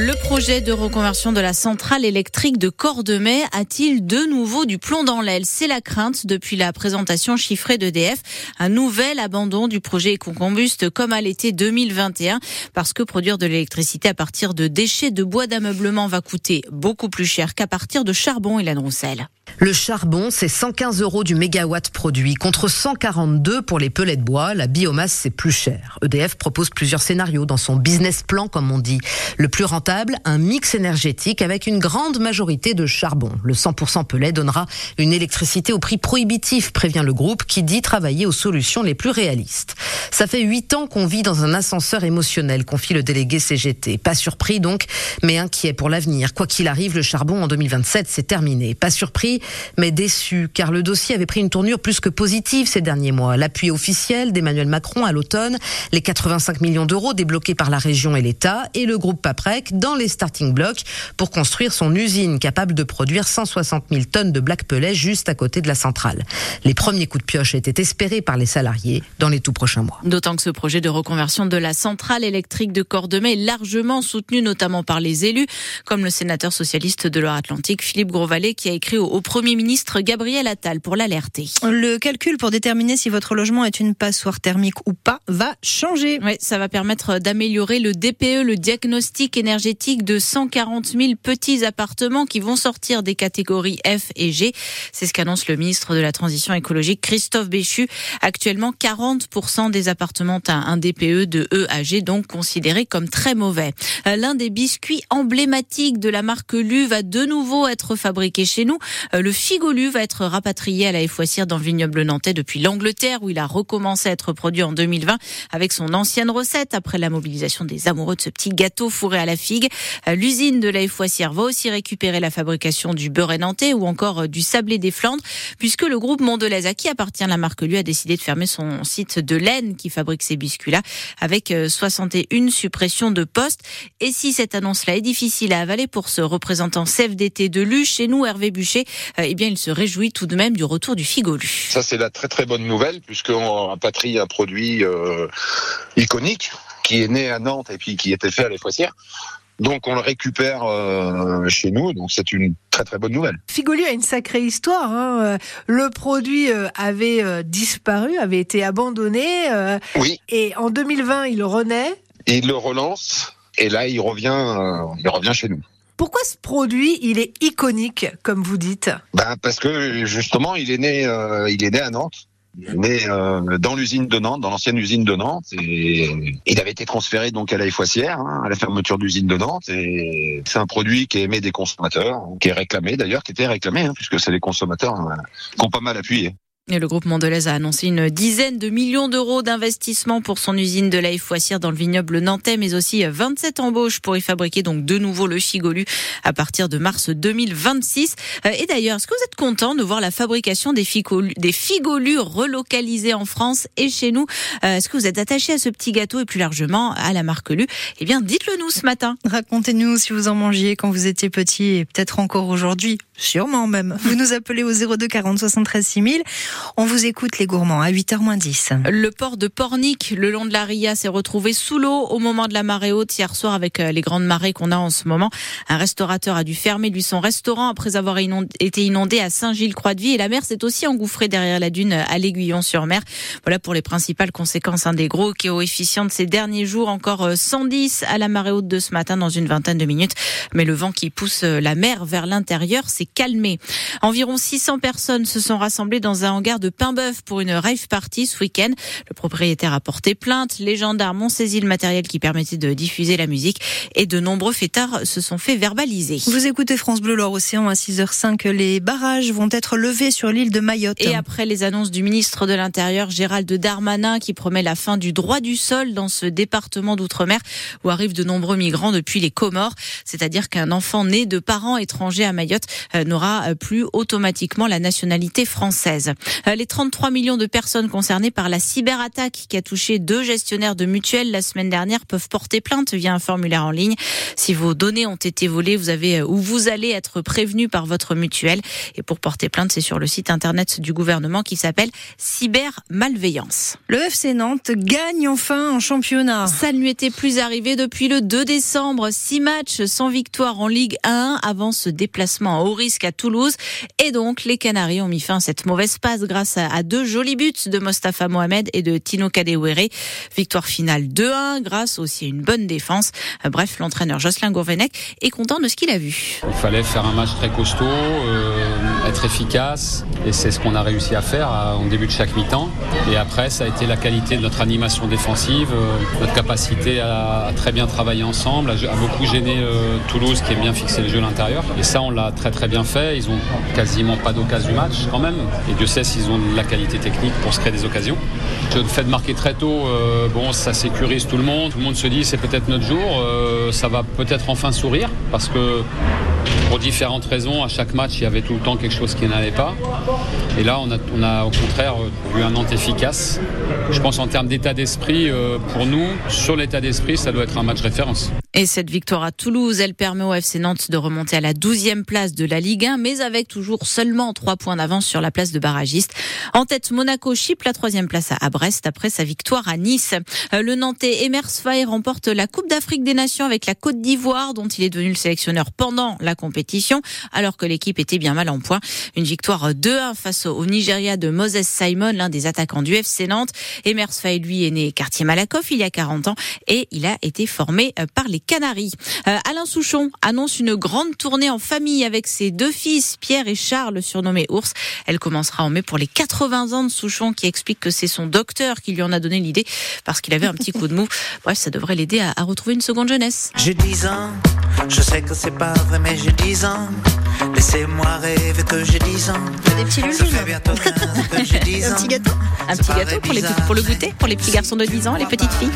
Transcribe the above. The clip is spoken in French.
Le projet de reconversion de la centrale électrique de Cordemais a-t-il de nouveau du plomb dans l'aile C'est la crainte depuis la présentation chiffrée d'EDF. Un nouvel abandon du projet Écocombuste comme à l'été 2021 parce que produire de l'électricité à partir de déchets de bois d'ameublement va coûter beaucoup plus cher qu'à partir de charbon et la. Le charbon, c'est 115 euros du mégawatt produit contre 142 pour les pellets de bois. La biomasse, c'est plus cher. EDF propose plusieurs scénarios dans son business plan, comme on dit. Le plus rentable, un mix énergétique avec une grande majorité de charbon. Le 100% pellet donnera une électricité au prix prohibitif, prévient le groupe, qui dit travailler aux solutions les plus réalistes. Ça fait huit ans qu'on vit dans un ascenseur émotionnel, confie le délégué CGT. Pas surpris donc, mais inquiet pour l'avenir. Quoi qu'il arrive, le charbon en 2027, c'est terminé. Pas surpris, mais déçu, car le dossier avait pris une tournure plus que positive ces derniers mois. L'appui officiel d'Emmanuel Macron à l'automne, les 85 millions d'euros débloqués par la région et l'État, et le groupe Paprec dans les starting blocks pour construire son usine capable de produire 160 000 tonnes de black pellet juste à côté de la centrale. Les premiers coups de pioche étaient espérés par les salariés dans les tout prochains mois. D'autant que ce projet de reconversion de la centrale électrique de Cordemais est largement soutenu notamment par les élus, comme le sénateur socialiste de Loire-Atlantique Philippe Grosvalet qui a écrit au, Premier ministre Gabriel Attal pour l'alerter. Le calcul pour déterminer si votre logement est une passoire thermique ou pas va changer. Oui, ça va permettre d'améliorer le DPE, le diagnostic énergétique de 140 000 petits appartements qui vont sortir des catégories F et G. C'est ce qu'annonce le ministre de la Transition écologique Christophe Béchu. Actuellement, 40% des appartements ont un DPE de E à G, donc considéré comme très mauvais. Euh, l'un des biscuits emblématiques de la marque Lu va de nouveau être fabriqué chez nous. Euh, le Figolu va être rapatrié à la Foissière dans le vignoble nantais depuis l'Angleterre où il a recommencé à être produit en 2020 avec son ancienne recette après la mobilisation des amoureux de ce petit gâteau fourré à la Euh, l'usine de la Foissière va aussi récupérer la fabrication du beurre nantais ou encore du sablé des Flandres puisque le groupe Mondelez à qui appartient la marque Lu a décidé de fermer son site de laine qui fabrique ces biscuits-là avec 61 suppressions de postes. Et si cette annonce-là est difficile à avaler pour ce représentant CFDT de Lu, chez nous, Hervé Bûcher, euh, eh bien, il se réjouit tout de même du retour du Figolu. Ça, c'est la très très bonne nouvelle, puisqu'on patrie un produit euh, iconique qui est né à Nantes et puis qui était fait à Foissières. Donc on le récupère euh, chez nous, donc c'est une très très bonne nouvelle. Figolu a une sacrée histoire. Hein. Le produit avait disparu, avait été abandonné. oui. Et en 2020, il renaît. Et il le relance. Et là, il revient, il revient chez nous. Pourquoi ce produit, il est iconique, comme vous dites? Ben Parce que justement, il est né, euh, il est né à Nantes. Né euh, dans l'usine de Nantes, dans l'ancienne usine de Nantes. Et il avait été transféré donc à la Foissière, hein, à la fermeture d'usine de Nantes. Et c'est un produit qui est aimé des consommateurs, qui est réclamé d'ailleurs, qui était réclamé, hein, puisque c'est les consommateurs euh, qui ont pas mal appuyé. Et le groupe Mondelez a annoncé une dizaine de millions d'euros d'investissement pour son usine de la Foissière dans le vignoble nantais, mais aussi 27 embauches pour y fabriquer donc de nouveau le Chigolu à partir de mars 2026. Euh, et d'ailleurs, est-ce que vous êtes content de voir la fabrication des, figolus, des figolus relocalisés en France et chez nous? Euh, Est-ce que vous êtes attaché à ce petit gâteau et plus largement à la marque Lu? Eh bien, dites-le nous ce matin. Racontez-nous si vous en mangiez quand vous étiez petit et peut-être encore aujourd'hui. Sûrement même. Vous nous appelez au 02 40 73 6000. On vous écoute les gourmands à 8h10. Le port de Pornic, le long de la Ria, s'est retrouvé sous l'eau au moment de la marée haute hier soir avec euh, les grandes marées qu'on a en ce moment. Un restaurateur a dû fermer lui son restaurant après avoir été inondé à Saint-Gilles-Croix-de-Vie et la mer s'est aussi engouffrée derrière la dune à l'Aiguillon-sur-Mer. Voilà pour les principales conséquences hein, des gros coefficients de ces derniers jours. Encore 110 euh, à la marée haute de ce matin dans une vingtaine de minutes. Mais le vent qui pousse euh, la mer vers l'intérieur s'est calmé. Environ 600 personnes se sont rassemblées dans un hangar de Paimboeuf pour une rave party ce week-end. Le propriétaire a porté plainte. Les gendarmes ont saisi le matériel qui permettait de diffuser la musique et de nombreux fêtards se sont fait verbaliser. Vous écoutez France Bleu Loire Océan à 6h05. Les barrages vont être levés sur l'île de Mayotte. Et après les annonces du ministre de l'Intérieur Gérald Darmanin qui promet la fin du droit du sol dans ce département d'outre-mer où arrivent de nombreux migrants depuis les Comores, c'est-à-dire qu'un enfant né de parents étrangers à Mayotte euh, n'aura plus automatiquement la nationalité française. Les 33 millions de personnes concernées par la cyberattaque qui a touché deux gestionnaires de mutuelles la semaine dernière peuvent porter plainte via un formulaire en ligne. Si vos données ont été volées, vous avez ou vous allez être prévenu par votre mutuelle. Et pour porter plainte, c'est sur le site internet du gouvernement qui s'appelle Cybermalveillance. Le FC Nantes gagne enfin en championnat. Ça ne lui était plus arrivé depuis le 2 décembre. Six matchs sans victoire en Ligue 1 avant ce déplacement au risque à Toulouse. Et donc, les Canaries ont mis fin à cette mauvaise passe grâce à deux jolis buts de Mostafa Mohamed et de Tino Kadewere. Victoire finale 2-1 grâce aussi à une bonne défense. Bref, l'entraîneur Jocelyn Gourvenec est content de ce qu'il a vu. Il fallait faire un match très costaud, euh, être efficace. Et c'est ce qu'on a réussi à faire en début de chaque mi-temps. Et après, ça a été la qualité de notre animation défensive, euh, notre capacité à, très bien travailler ensemble, à, beaucoup gêner euh, Toulouse qui aime bien fixer le jeu à l'intérieur. Et ça, on l'a très très bien fait. Ils ont quasiment pas d'occasion du match quand même. Et Dieu sait s'ils ont de la qualité technique pour se créer des occasions. Le fait de marquer très tôt, euh, bon, ça sécurise tout le monde. Tout le monde se dit c'est peut-être notre jour. Ça va peut-être enfin sourire parce que pour différentes raisons, à chaque match, il y avait tout le temps quelque chose qui n'allait pas. Et là, on a, au contraire vu un Nantes efficace. Je pense en termes d'état d'esprit, euh, pour nous, sur l'état d'esprit, ça doit être un match référence. Et cette victoire à Toulouse, elle permet au FC Nantes de remonter à la 12e place de la Ligue 1, mais avec toujours seulement 3 points d'avance sur la place de barragiste. En tête, Monaco chip la troisième place à Brest après sa victoire à Nice. Euh, le Nantais Emers Faye remporte la Coupe d'Afrique des Nations avec la Côte d'Ivoire, dont il est devenu le sélectionneur pendant la compétition, alors que l'équipe était bien mal en point. Une victoire 2-1 face au Nigeria de Moses Simon, l'un des attaquants du FC Nantes. Emers Faye, lui, est né quartier Malakoff il y a 40 ans et il a été formé euh, par les Canaries. Euh, Alain Souchon annonce une grande tournée en famille avec ses deux fils, Pierre et Charles, surnommés Ours. Elle commencera en mai pour les 80 ans de Souchon, qui explique que c'est son docteur qui lui en a donné l'idée parce qu'il avait un petit coup de mou. Bref, ça devrait l'aider à, retrouver une seconde jeunesse. J'ai 10 ans, je sais que c'est pas vrai, mais j'ai 10 ans. Laissez-moi rêver que j'ai 10 ans. Des petits lulus, Un petit gâteau. Un petit gâteau pour, les, pour le goûter, pour les petits garçons de 10 ans, les petites filles